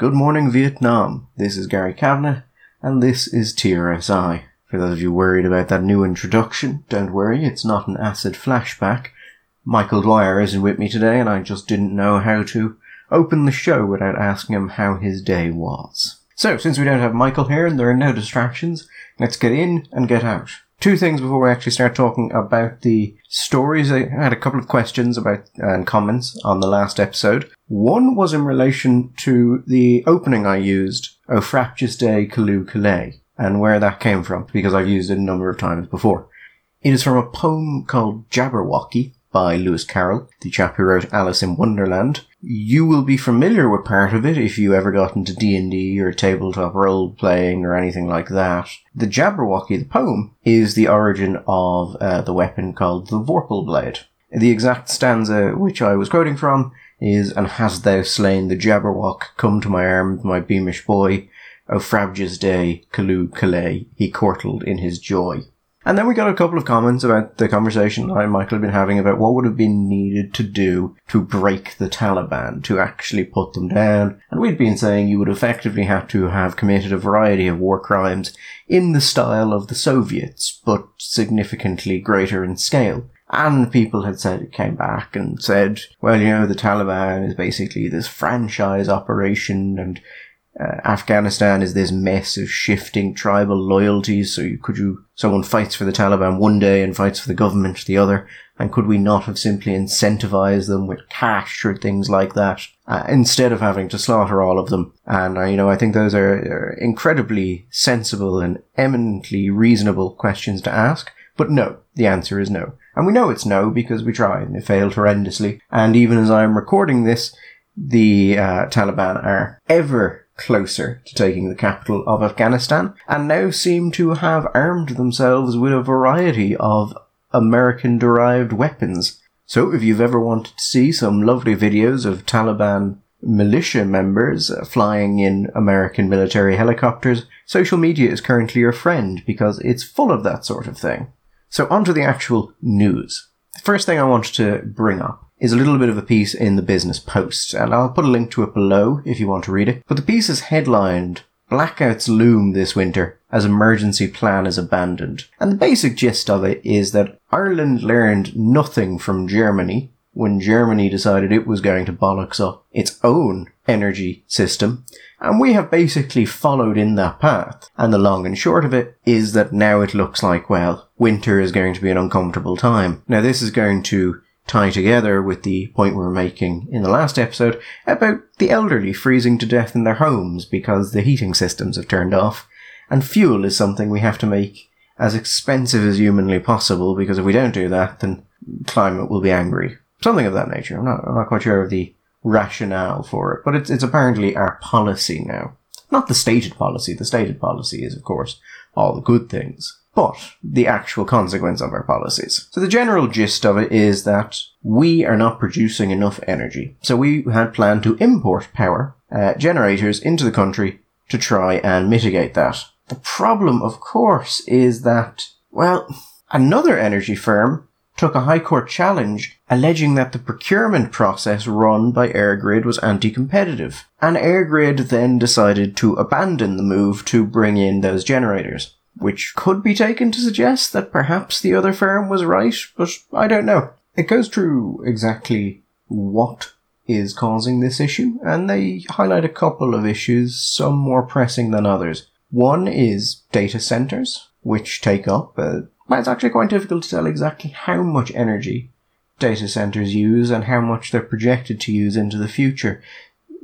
Good morning, Vietnam. This is Gary Kavanagh, and this is TRSI. For those of you worried about that new introduction, don't worry, it's not an acid flashback. Michael Dwyer isn't with me today, and I just didn't know how to open the show without asking him how his day was. So, since we don't have Michael here and there are no distractions, let's get in and get out. Two things before we actually start talking about the stories. I had a couple of questions about and comments on the last episode. One was in relation to the opening I used, O Frabjous Day Callooh Callay, and where that came from, because I've used it a number of times before. It is from a poem called Jabberwocky by Lewis Carroll, the chap who wrote Alice in Wonderland. You will be familiar with part of it if you ever got into D&D or tabletop role playing or anything like that. The Jabberwocky, the poem, is the origin of uh, the weapon called the Vorpal Blade. The exact stanza which I was quoting from is, And hast thou slain the Jabberwock, come to my arms, my beamish boy, O Frabjous day, Callooh Callay, he chortled in his joy. And then we got a couple of comments about the conversation I and Michael had been having about what would have been needed to do to break the Taliban, to actually put them down. And we'd been saying you would effectively have to have committed a variety of war crimes in the style of the Soviets, but significantly greater in scale. And people had said it came back and said, well, you know, the Taliban is basically this franchise operation and uh, Afghanistan is this mess of shifting tribal loyalties. So you, could you, someone fights for the Taliban one day and fights for the government the other, and could we not have simply incentivized them with cash or things like that uh, instead of having to slaughter all of them? And uh, you know, I think those are, are incredibly sensible and eminently reasonable questions to ask. But no, the answer is no. And we know it's no because we tried and it failed horrendously. And even as I'm recording this, the uh, Taliban are ever closer to taking the capital of Afghanistan and now seem to have armed themselves with a variety of American derived weapons. So if you've ever wanted to see some lovely videos of Taliban militia members flying in American military helicopters, social media is currently your friend because it's full of that sort of thing. So on to the actual news. First thing I wanted to bring up is a little bit of a piece in the Business Post, and I'll put a link to it below if you want to read it. But the piece is headlined Blackouts loom this winter as emergency plan is abandoned. And the basic gist of it is that Ireland learned nothing from Germany when Germany decided it was going to bollocks up its own energy system. And we have basically followed in that path. And the long and short of it is that now it looks like, well, winter is going to be an uncomfortable time. Now this is going to tie together with the point we were making in the last episode about the elderly freezing to death in their homes because the heating systems have turned off. And fuel is something we have to make as expensive as humanly possible because if we don't do that, then climate will be angry. Something of that nature. I'm not, I'm not quite sure of the rationale for it, but it's, it's apparently our policy now. Not the stated policy. The stated policy is, of course, all the good things but the actual consequence of our policies. So the general gist of it is that we are not producing enough energy. So we had planned to import power uh, generators into the country to try and mitigate that. The problem, of course, is that, well, another energy firm took a High Court challenge alleging that the procurement process run by EirGrid was anti-competitive. And EirGrid then decided to abandon the move to bring in those generators which could be taken to suggest that perhaps the other firm was right, but I don't know. It goes through exactly what is causing this issue, and they highlight a couple of issues, some more pressing than others. One is data centers, which take up, uh, well, it's actually quite difficult to tell exactly how much energy data centers use and how much they're projected to use into the future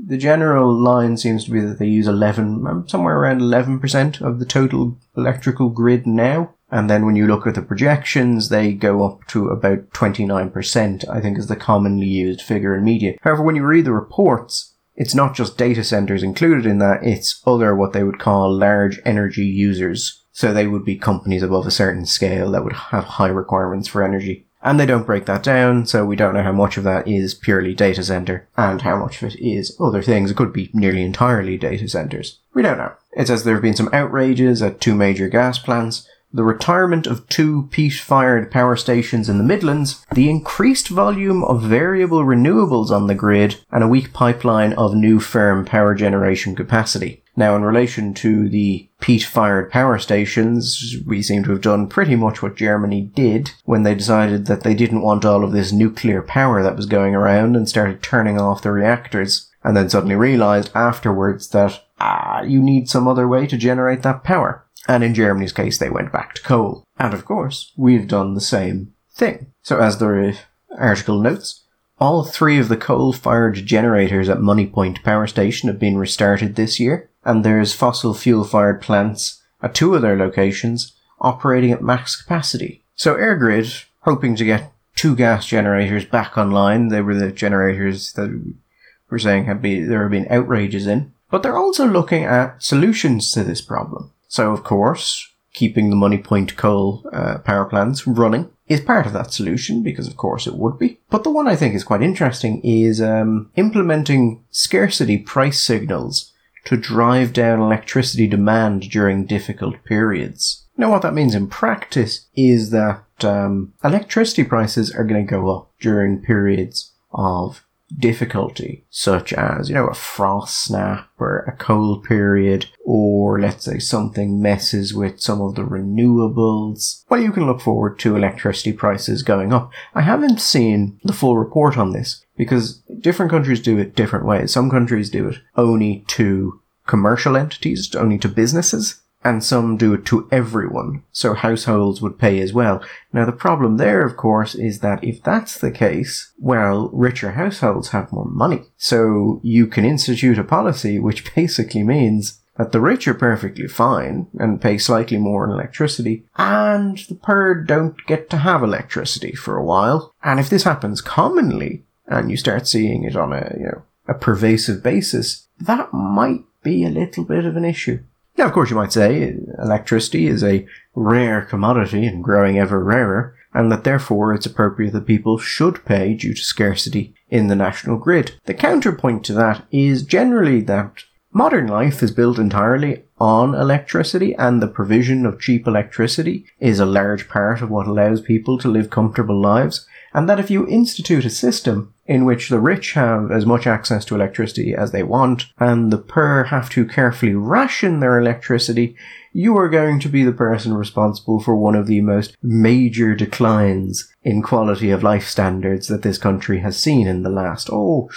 the general line seems to be that they use 11, um, somewhere around 11% of the total electrical grid now. And then when you look at the projections, they go up to about 29%, I think is the commonly used figure in media. However, when you read the reports, it's not just data centers included in that, it's other what they would call large energy users. So they would be companies above a certain scale that would have high requirements for energy. And they don't break that down, so we don't know how much of that is purely data center and how much of it is other things. It could be nearly entirely data centers. We don't know. It says there have been some outrages at two major gas plants. The retirement of two peat fired power stations in the Midlands, the increased volume of variable renewables on the grid, and a weak pipeline of new firm power generation capacity. Now, in relation to the peat fired power stations, we seem to have done pretty much what Germany did when they decided that they didn't want all of this nuclear power that was going around and started turning off the reactors. And then suddenly realized afterwards that, ah, you need some other way to generate that power. And in Germany's case, they went back to coal. And of course, we've done the same thing. So as the article notes, all three of the coal-fired generators at Moneypoint Power Station have been restarted this year, and there's fossil fuel-fired plants at two of their locations operating at max capacity. So EirGrid, hoping to get two gas generators back online, they were the generators that we're saying had been, there have been outrages in, but they're also looking at solutions to this problem. So, of course, keeping the Moneypoint coal uh, power plants running is part of that solution because, of course, it would be. But the one I think is quite interesting is um, implementing scarcity price signals to drive down electricity demand during difficult periods. Now, what that means in practice is that um, electricity prices are going to go up during periods of difficulty, such as, you know, a frost snap or a cold period, or let's say something messes with some of the renewables, well, you can look forward to electricity prices going up. I haven't seen the full report on this because different countries do it different ways. Some countries do it only to commercial entities, only to businesses and some do it to everyone, so households would pay as well. Now the problem there, of course, is that if that's the case, well, richer households have more money. So you can institute a policy which basically means that the rich are perfectly fine and pay slightly more in electricity, and the poor don't get to have electricity for a while. And if this happens commonly, and you start seeing it on a, you know, a pervasive basis, that might be a little bit of an issue. Now, of course, you might say electricity is a rare commodity and growing ever rarer, and that therefore it's appropriate that people should pay due to scarcity in the national grid. The counterpoint to that is generally that modern life is built entirely on electricity, and the provision of cheap electricity is a large part of what allows people to live comfortable lives, and that if you institute a system in which the rich have as much access to electricity as they want, and the poor have to carefully ration their electricity, you are going to be the person responsible for one of the most major declines in quality of life standards that this country has seen in the last, oh,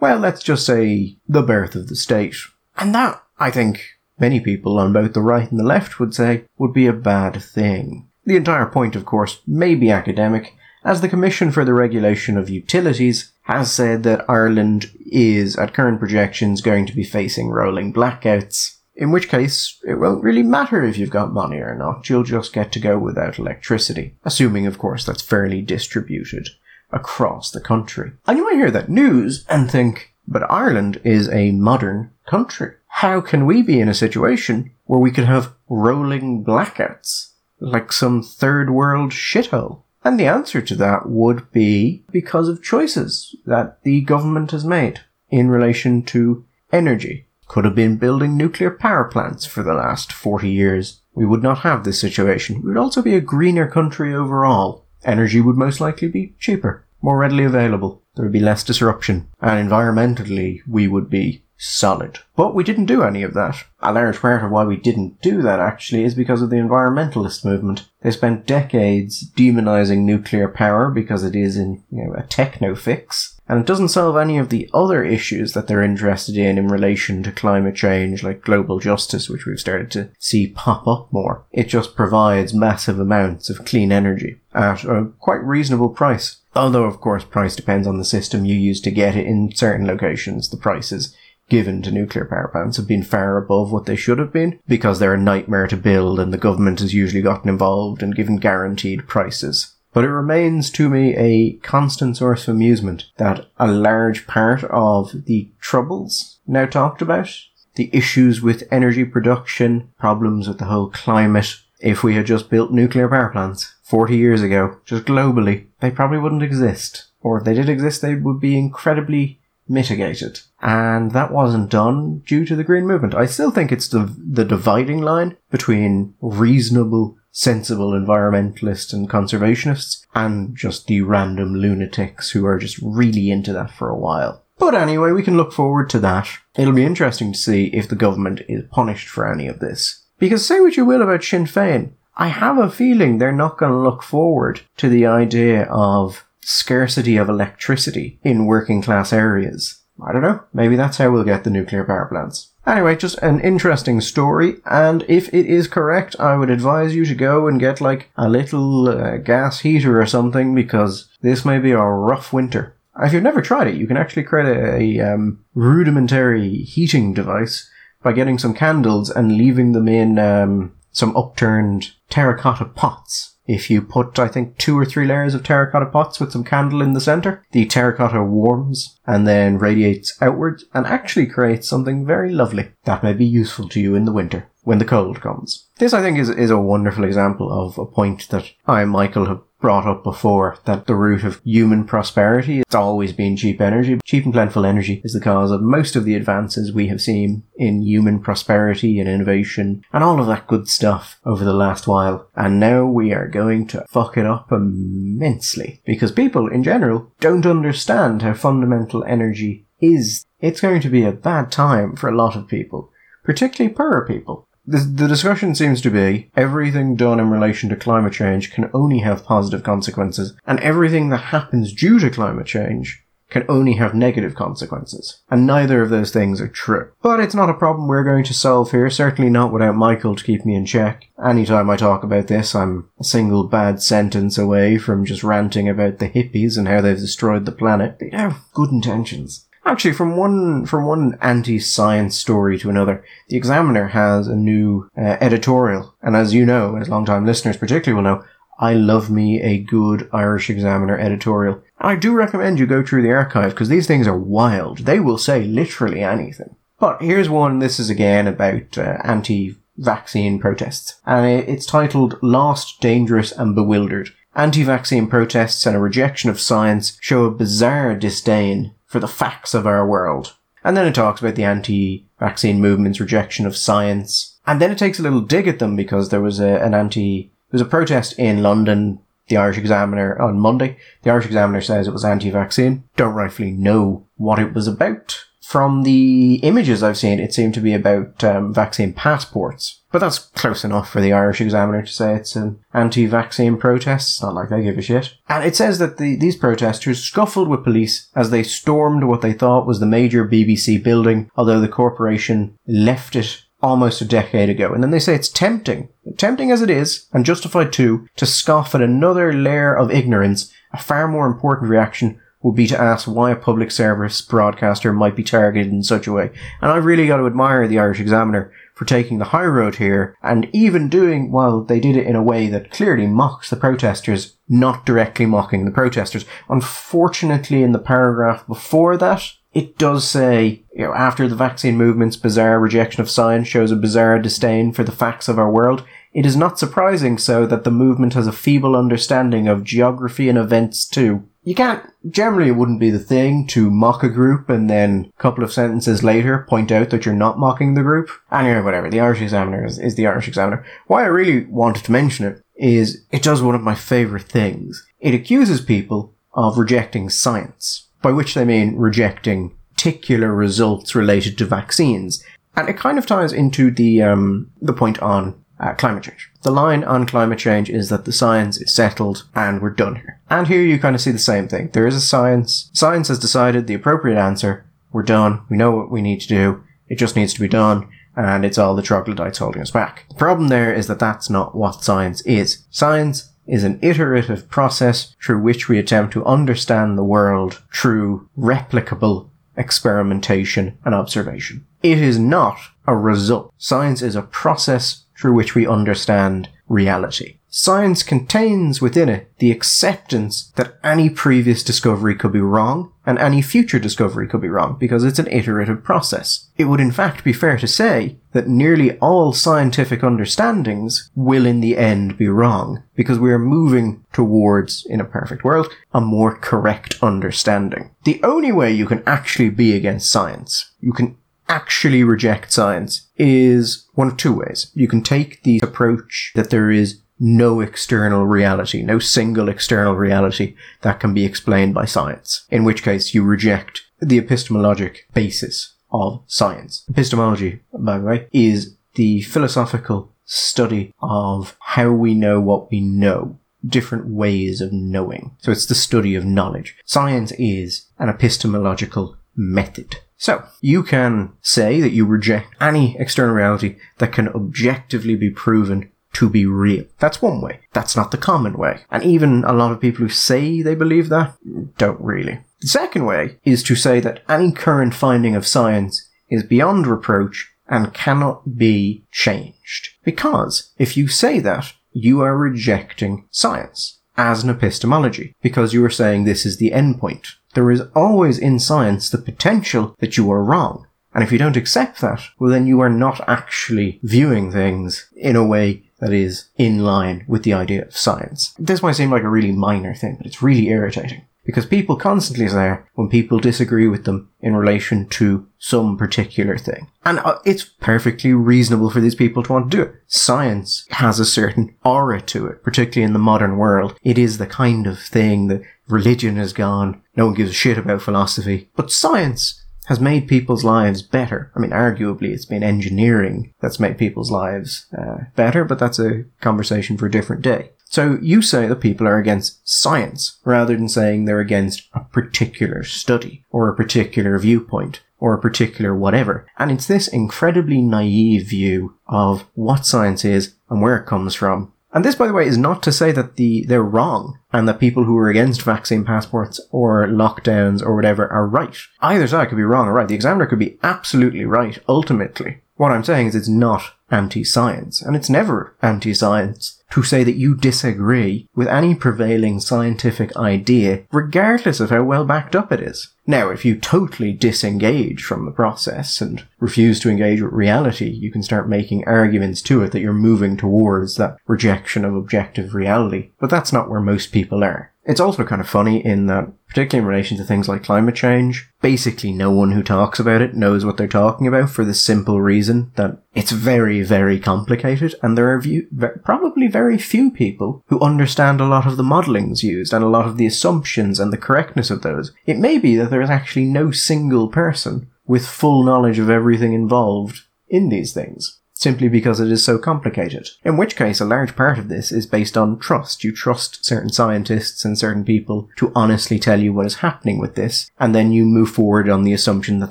well, let's just say the birth of the state. And that, I think, many people on both the right and the left would say would be a bad thing. The entire point, of course, may be academic, as the Commission for the Regulation of Utilities has said that Ireland is, at current projections, going to be facing rolling blackouts. In which case, it won't really matter if you've got money or not, you'll just get to go without electricity. Assuming, of course, that's fairly distributed across the country. And you might hear that news and think, but Ireland is a modern country. How can we be in a situation where we could have rolling blackouts? Like some third world shithole? And the answer to that would be because of choices that the government has made in relation to energy. Could have been building nuclear power plants for the last 40 years. We would not have this situation. We would also be a greener country overall. Energy would most likely be cheaper, more readily available. There would be less disruption. And environmentally, we would be solid. But we didn't do any of that. A large part of why we didn't do that actually is because of the environmentalist movement. They spent decades demonizing nuclear power because it is in you know, a techno fix. And it doesn't solve any of the other issues that they're interested in in relation to climate change, like global justice, which we've started to see pop up more. It just provides massive amounts of clean energy at a quite reasonable price. Although, of course, price depends on the system you use to get it in certain locations. The prices given to nuclear power plants have been far above what they should have been because they're a nightmare to build and the government has usually gotten involved and given guaranteed prices. But it remains to me a constant source of amusement that a large part of the troubles now talked about, the issues with energy production, problems with the whole climate, if we had just built nuclear power plants 40 years ago, just globally, they probably wouldn't exist. Or if they did exist, they would be incredibly mitigated. And that wasn't done due to the Green Movement. I still think it's the, the dividing line between reasonable sensible environmentalists and conservationists, and just the random lunatics who are just really into that for a while. But anyway, we can look forward to that. It'll be interesting to see if the government is punished for any of this. Because say what you will about Sinn Féin, I have a feeling they're not going to look forward to the idea of scarcity of electricity in working class areas. I don't know. Maybe that's how we'll get the nuclear power plants. Anyway, just an interesting story, and if it is correct, I would advise you to go and get like a little uh, gas heater or something because this may be a rough winter. If you've never tried it, you can actually create a, a um, rudimentary heating device by getting some candles and leaving them in um, some upturned terracotta pots. If you put, I think, two or three layers of terracotta pots with some candle in the center, the terracotta warms and then radiates outwards and actually creates something very lovely that may be useful to you in the winter when the cold comes. This, I think, is, is a wonderful example of a point that I Michael have brought up before that the root of human prosperity has always been cheap energy. Cheap and plentiful energy is the cause of most of the advances we have seen in human prosperity and innovation and all of that good stuff over the last while. And now we are going to fuck it up immensely because people in general don't understand how fundamental energy is. It's going to be a bad time for a lot of people, particularly poorer people the, the discussion seems to be everything done in relation to climate change can only have positive consequences, and everything that happens due to climate change can only have negative consequences. And neither of those things are true. But it's not a problem we're going to solve here, certainly not without Michael to keep me in check. Anytime I talk about this, I'm a single bad sentence away from just ranting about the hippies and how they've destroyed the planet. They have good intentions. Actually, from one from one anti-science story to another, the Examiner has a new uh, editorial, and as you know, as long-time listeners particularly will know, I love me a good Irish Examiner editorial. I do recommend you go through the archive because these things are wild. They will say literally anything. But here's one. This is again about uh, anti-vaccine protests, and it's titled "Lost, Dangerous, and Bewildered." Anti-vaccine protests and a rejection of science show a bizarre disdain for the facts of our world. And then it talks about the anti-vaccine movement's rejection of science. And then it takes a little dig at them because there was a, an anti, there was a protest in London, the Irish Examiner on Monday. The Irish Examiner says it was anti-vaccine. Don't rightfully know what it was about. From the images I've seen, it seemed to be about um, vaccine passports. But that's close enough for the Irish Examiner to say it's an anti-vaccine protest. It's not like they give a shit. And it says that the, these protesters scuffled with police as they stormed what they thought was the major BBC building, although the corporation left it almost a decade ago. And then they say it's tempting, tempting as it is, and justified too, to scoff at another layer of ignorance, a far more important reaction would be to ask why a public service broadcaster might be targeted in such a way. And I've really got to admire the Irish Examiner for taking the high road here and even doing, well, they did it in a way that clearly mocks the protesters, not directly mocking the protesters. Unfortunately, in the paragraph before that, it does say, you know, after the vaccine movement's bizarre rejection of science shows a bizarre disdain for the facts of our world, it is not surprising so that the movement has a feeble understanding of geography and events too you can't, generally it wouldn't be the thing to mock a group and then a couple of sentences later point out that you're not mocking the group. Anyway, whatever. The Irish Examiner is, is the Irish Examiner. Why I really wanted to mention it is it does one of my favourite things. It accuses people of rejecting science, by which they mean rejecting particular results related to vaccines. And it kind of ties into the, um, the point on uh, climate change. The line on climate change is that the science is settled and we're done here. And here you kind of see the same thing. There is a science. Science has decided the appropriate answer. We're done. We know what we need to do. It just needs to be done. And it's all the troglodytes holding us back. The problem there is that that's not what science is. Science is an iterative process through which we attempt to understand the world through replicable experimentation and observation. It is not a result. Science is a process through which we understand reality. Science contains within it the acceptance that any previous discovery could be wrong and any future discovery could be wrong because it's an iterative process. It would in fact be fair to say that nearly all scientific understandings will in the end be wrong because we are moving towards, in a perfect world, a more correct understanding. The only way you can actually be against science, you can actually reject science is one of two ways. You can take the approach that there is no external reality, no single external reality that can be explained by science. In which case you reject the epistemologic basis of science. Epistemology, by the way, is the philosophical study of how we know what we know different ways of knowing. So it's the study of knowledge. Science is an epistemological method. So, you can say that you reject any external reality that can objectively be proven to be real. That's one way. That's not the common way. And even a lot of people who say they believe that don't really. The second way is to say that any current finding of science is beyond reproach and cannot be changed. Because if you say that, you are rejecting science as an epistemology because you are saying this is the endpoint. There is always in science the potential that you are wrong. And if you don't accept that, well then you are not actually viewing things in a way that is in line with the idea of science. This might seem like a really minor thing, but it's really irritating because people constantly say when people disagree with them in relation to some particular thing. And uh, it's perfectly reasonable for these people to want to do it. Science has a certain aura to it, particularly in the modern world. It is the kind of thing that religion has gone. No one gives a shit about philosophy. But science has made people's lives better. I mean, arguably it's been engineering that's made people's lives uh, better, but that's a conversation for a different day. So you say that people are against science rather than saying they're against a particular study or a particular viewpoint or a particular whatever. And it's this incredibly naive view of what science is and where it comes from. And this, by the way, is not to say that the they're wrong and that people who are against vaccine passports or lockdowns or whatever are right. Either side could be wrong or right. The examiner could be absolutely right ultimately. What I'm saying is it's not anti-science, and it's never anti-science to say that you disagree with any prevailing scientific idea, regardless of how well backed up it is. Now, if you totally disengage from the process and refuse to engage with reality, you can start making arguments to it that you're moving towards that rejection of objective reality. But that's not where most people are. It's also kind of funny in that, particularly in relation to things like climate change, basically no one who talks about it knows what they're talking about for the simple reason that it's very, very complicated and there are view- probably very few people who understand a lot of the modelings used and a lot of the assumptions and the correctness of those. It may be that there is actually no single person with full knowledge of everything involved in these things simply because it is so complicated. In which case, a large part of this is based on trust. You trust certain scientists and certain people to honestly tell you what is happening with this, and then you move forward on the assumption that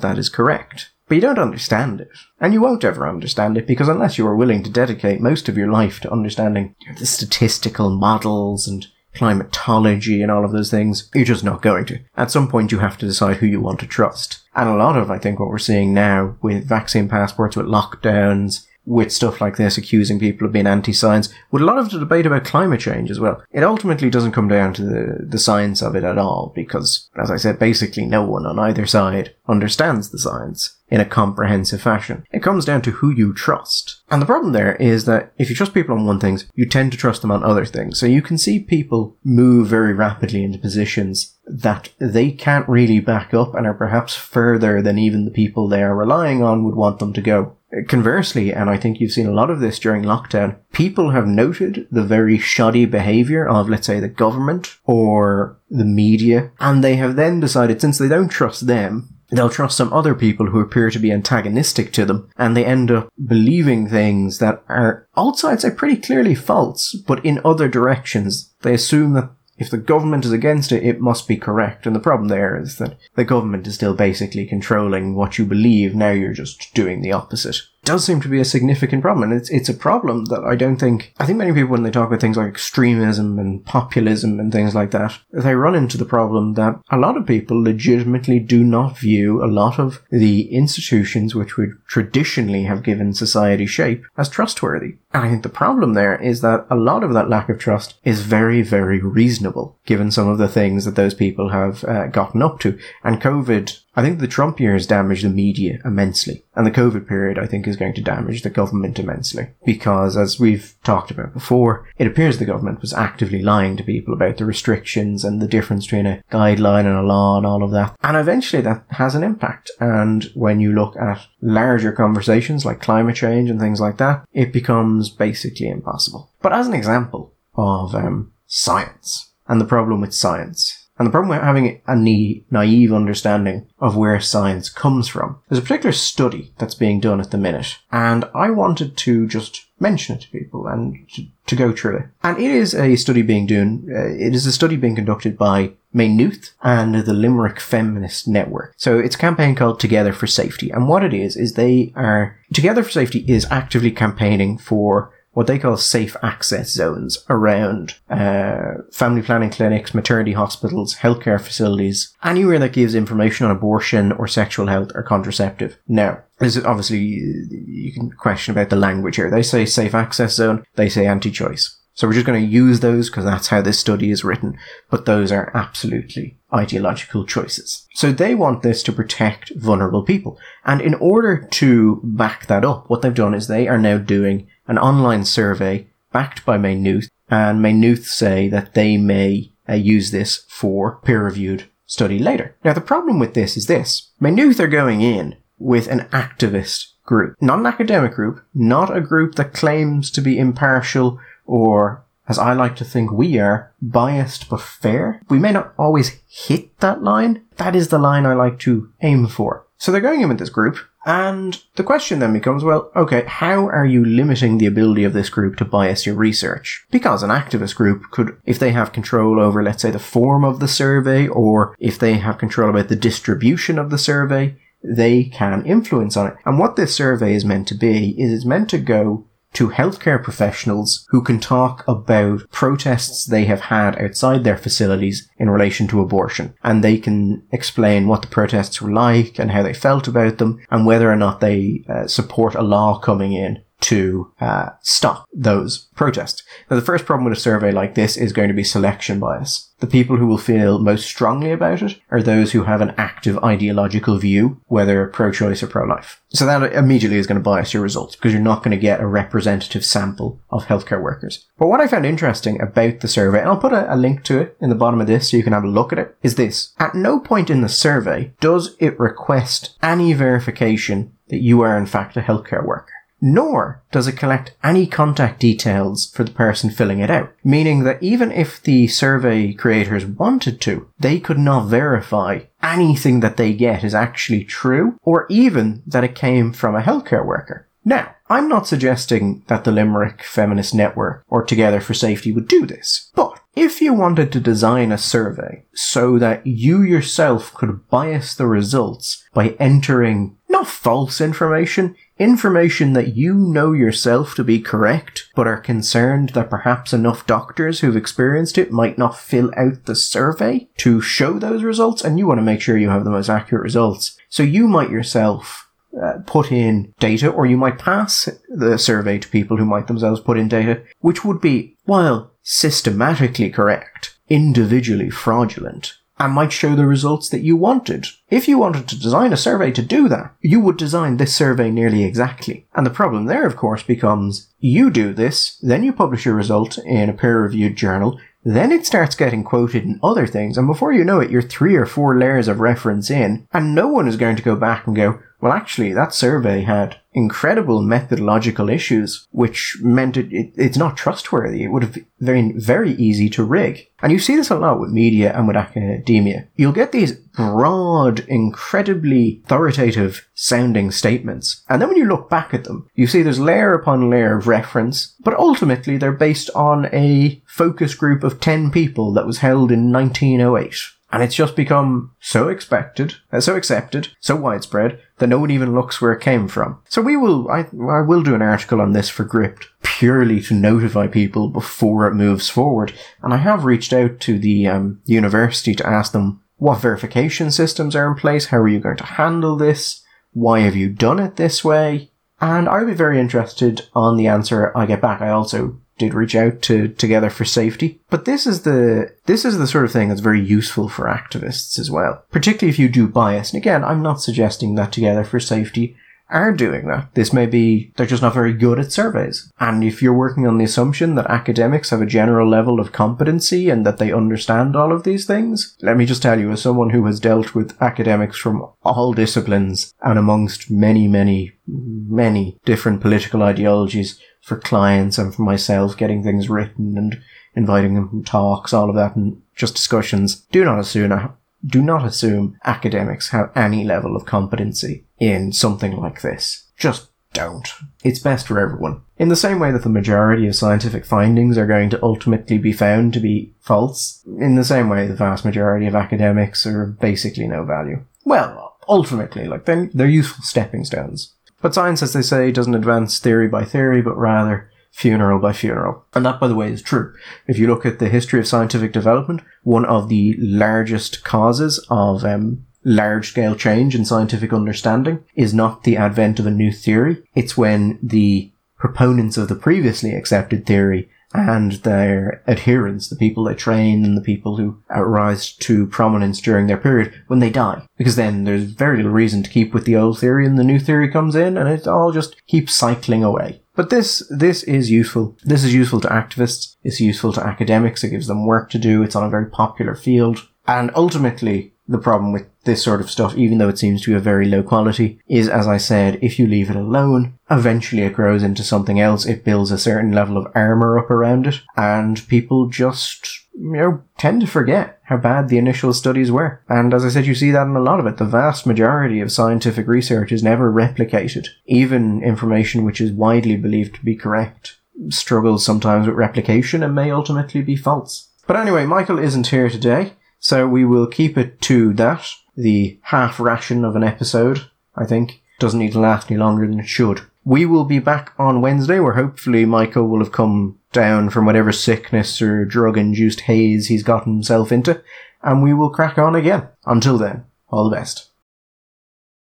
that is correct. But you don't understand it. And you won't ever understand it because unless you are willing to dedicate most of your life to understanding the statistical models and climatology and all of those things, you're just not going to. At some point, you have to decide who you want to trust. And a lot of, I think, what we're seeing now with vaccine passports, with lockdowns, with stuff like this accusing people of being anti-science, with a lot of the debate about climate change as well. It ultimately doesn't come down to the, the science of it at all, because, as I said, basically no one on either side understands the science in a comprehensive fashion. It comes down to who you trust. And the problem there is that if you trust people on one thing, you tend to trust them on other things. So you can see people move very rapidly into positions that they can't really back up and are perhaps further than even the people they are relying on would want them to go. Conversely, and I think you've seen a lot of this during lockdown, people have noted the very shoddy behavior of, let's say, the government or the media, and they have then decided since they don't trust them, they'll trust some other people who appear to be antagonistic to them, and they end up believing things that are outside say pretty clearly false, but in other directions. They assume that if the government is against it, it must be correct. And the problem there is that the government is still basically controlling what you believe. Now you're just doing the opposite It does seem to be a significant problem. And it's, it's a problem that I don't think, I think many people, when they talk about things like extremism and populism and things like that, they run into the problem that a lot of people legitimately do not view a lot of the institutions which would traditionally have given society shape as trustworthy. I think the problem there is that a lot of that lack of trust is very, very reasonable, given some of the things that those people have uh, gotten up to. And COVID I think the Trump years damaged the media immensely. And the COVID period, I think, is going to damage the government immensely. Because, as we've talked about before, it appears the government was actively lying to people about the restrictions and the difference between a guideline and a law and all of that. And eventually that has an impact. And when you look at larger conversations like climate change and things like that, it becomes basically impossible. But as an example of um, science and the problem with science, and the problem with having a naive understanding of where science comes from, there's a particular study that's being done at the minute, and I wanted to just mention it to people and to, go through it. And it is a study being done, uh, it is a study being conducted by Maynooth and the Limerick Feminist Network. So it's a campaign called Together for Safety. And what it is, is they are, Together for Safety is actively campaigning for what they call safe access zones around uh, family planning clinics, maternity hospitals, healthcare facilities, anywhere that gives information on abortion or sexual health or contraceptive. Now, this is obviously you can question about the language here. They say safe access zone, they say anti-choice. So we're just going to use those because that's how this study is written, but those are absolutely ideological choices. So they want this to protect vulnerable people. And in order to back that up, what they've done is they are now doing an online survey backed by Maynooth, and Maynooth say that they may uh, use this for peer-reviewed study later. Now the problem with this is this. Maynooth are going in with an activist group, not an academic group, not a group that claims to be impartial or as I like to think we are, biased but fair. We may not always hit that line. That is the line I like to aim for. So they're going in with this group, and the question then becomes, well, okay, how are you limiting the ability of this group to bias your research? Because an activist group could, if they have control over, let's say, the form of the survey, or if they have control about the distribution of the survey, they can influence on it. And what this survey is meant to be is it's meant to go to healthcare professionals who can talk about protests they have had outside their facilities in relation to abortion. And they can explain what the protests were like and how they felt about them and whether or not they uh, support a law coming in to uh, stop those protests. Now, the first problem with a survey like this is going to be selection bias. The people who will feel most strongly about it are those who have an active ideological view, whether pro-choice or pro-life. So that immediately is going to bias your results because you're not going to get a representative sample of healthcare workers. But what I found interesting about the survey, and I'll put a, a link to it in the bottom of this so you can have a look at it, is this. At no point in the survey does it request any verification that you are in fact a healthcare worker nor does it collect any contact details for the person filling it out. Meaning that even if the survey creators wanted to, they could not verify anything that they get is actually true, or even that it came from a healthcare worker. Now, I'm not suggesting that the Limerick Feminist Network or Together for Safety would do this, but if you wanted to design a survey so that you yourself could bias the results by entering not false information, information that you know yourself to be correct, but are concerned that perhaps enough doctors who've experienced it might not fill out the survey to show those results, and you want to make sure you have the most accurate results. So you might yourself uh, put in data, or you might pass the survey to people who might themselves put in data, which would be, while systematically correct, individually fraudulent and might show the results that you wanted. If you wanted to design a survey to do that, you would design this survey nearly exactly. And the problem there, of course, becomes you do this, then you publish your result in a peer reviewed journal, then it starts getting quoted in other things, and before you know it, you're three or four layers of reference in, and no one is going to go back and go, well, actually, that survey had incredible methodological issues, which meant it, it, it's not trustworthy. It would have been very, easy to rig. And you see this a lot with media and with academia. You'll get these broad, incredibly authoritative sounding statements. And then when you look back at them, you see there's layer upon layer of reference, but ultimately they're based on a focus group of 10 people that was held in 1908. And it's just become so expected, uh, so accepted, so widespread that no one even looks where it came from. So we will, I, I will do an article on this for Gript purely to notify people before it moves forward. And I have reached out to the um, university to ask them what verification systems are in place, how are you going to handle this, why have you done it this way, and I'll be very interested on the answer I get back. I also did reach out to Together for Safety. But this is the this is the sort of thing that's very useful for activists as well, particularly if you do bias. And again, I'm not suggesting that Together for Safety are doing that. This may be they're just not very good at surveys. And if you're working on the assumption that academics have a general level of competency and that they understand all of these things, let me just tell you, as someone who has dealt with academics from all disciplines and amongst many, many, many different political ideologies for clients and for myself, getting things written and inviting them to talks, all of that, and just discussions, do not assume do not assume academics have any level of competency in something like this. Just don't. It's best for everyone. In the same way that the majority of scientific findings are going to ultimately be found to be false, in the same way the vast majority of academics are basically no value. Well, ultimately, like, they're, they're useful stepping stones. But science, as they say, doesn't advance theory by theory, but rather funeral by funeral. And that, by the way, is true. If you look at the history of scientific development, one of the largest causes of um, large scale change in scientific understanding is not the advent of a new theory. It's when the proponents of the previously accepted theory and their adherents, the people they train and the people who rise to prominence during their period, when they die. Because then there's very little reason to keep with the old theory and the new theory comes in and it all just keeps cycling away. But this, this is useful. This is useful to activists. It's useful to academics. It gives them work to do. It's on a very popular field. And ultimately, the problem with this sort of stuff, even though it seems to be of very low quality, is as I said, if you leave it alone, eventually it grows into something else. It builds a certain level of armor up around it, and people just, you know, tend to forget how bad the initial studies were. And as I said, you see that in a lot of it. The vast majority of scientific research is never replicated. Even information which is widely believed to be correct struggles sometimes with replication and may ultimately be false. But anyway, Michael isn't here today. So we will keep it to that. The half ration of an episode, I think, doesn't need to last any longer than it should. We will be back on Wednesday where hopefully Michael will have come down from whatever sickness or drug induced haze he's gotten himself into and we will crack on again. Until then, all the best.